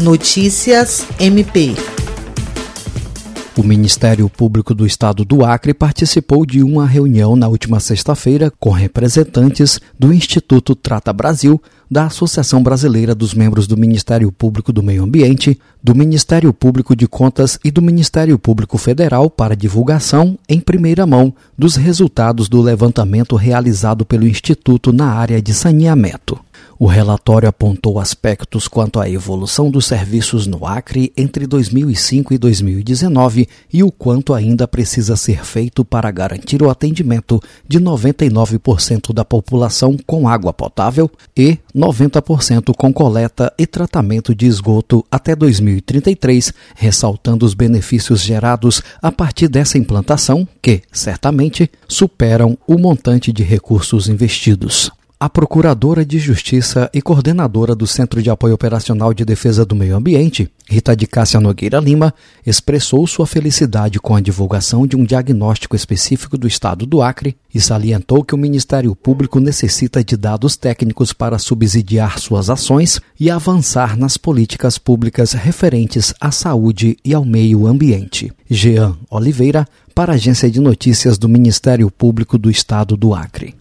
Notícias MP. O Ministério Público do Estado do Acre participou de uma reunião na última sexta-feira com representantes do Instituto Trata Brasil, da Associação Brasileira dos Membros do Ministério Público do Meio Ambiente, do Ministério Público de Contas e do Ministério Público Federal para divulgação, em primeira mão, dos resultados do levantamento realizado pelo Instituto na área de saneamento. O relatório apontou aspectos quanto à evolução dos serviços no Acre entre 2005 e 2019 e o quanto ainda precisa ser feito para garantir o atendimento de 99% da população com água potável e 90% com coleta e tratamento de esgoto até 2033, ressaltando os benefícios gerados a partir dessa implantação, que, certamente, superam o montante de recursos investidos. A Procuradora de Justiça e coordenadora do Centro de Apoio Operacional de Defesa do Meio Ambiente, Rita de Cássia Nogueira Lima, expressou sua felicidade com a divulgação de um diagnóstico específico do estado do Acre e salientou que o Ministério Público necessita de dados técnicos para subsidiar suas ações e avançar nas políticas públicas referentes à saúde e ao meio ambiente. Jean Oliveira, para a Agência de Notícias do Ministério Público do Estado do Acre.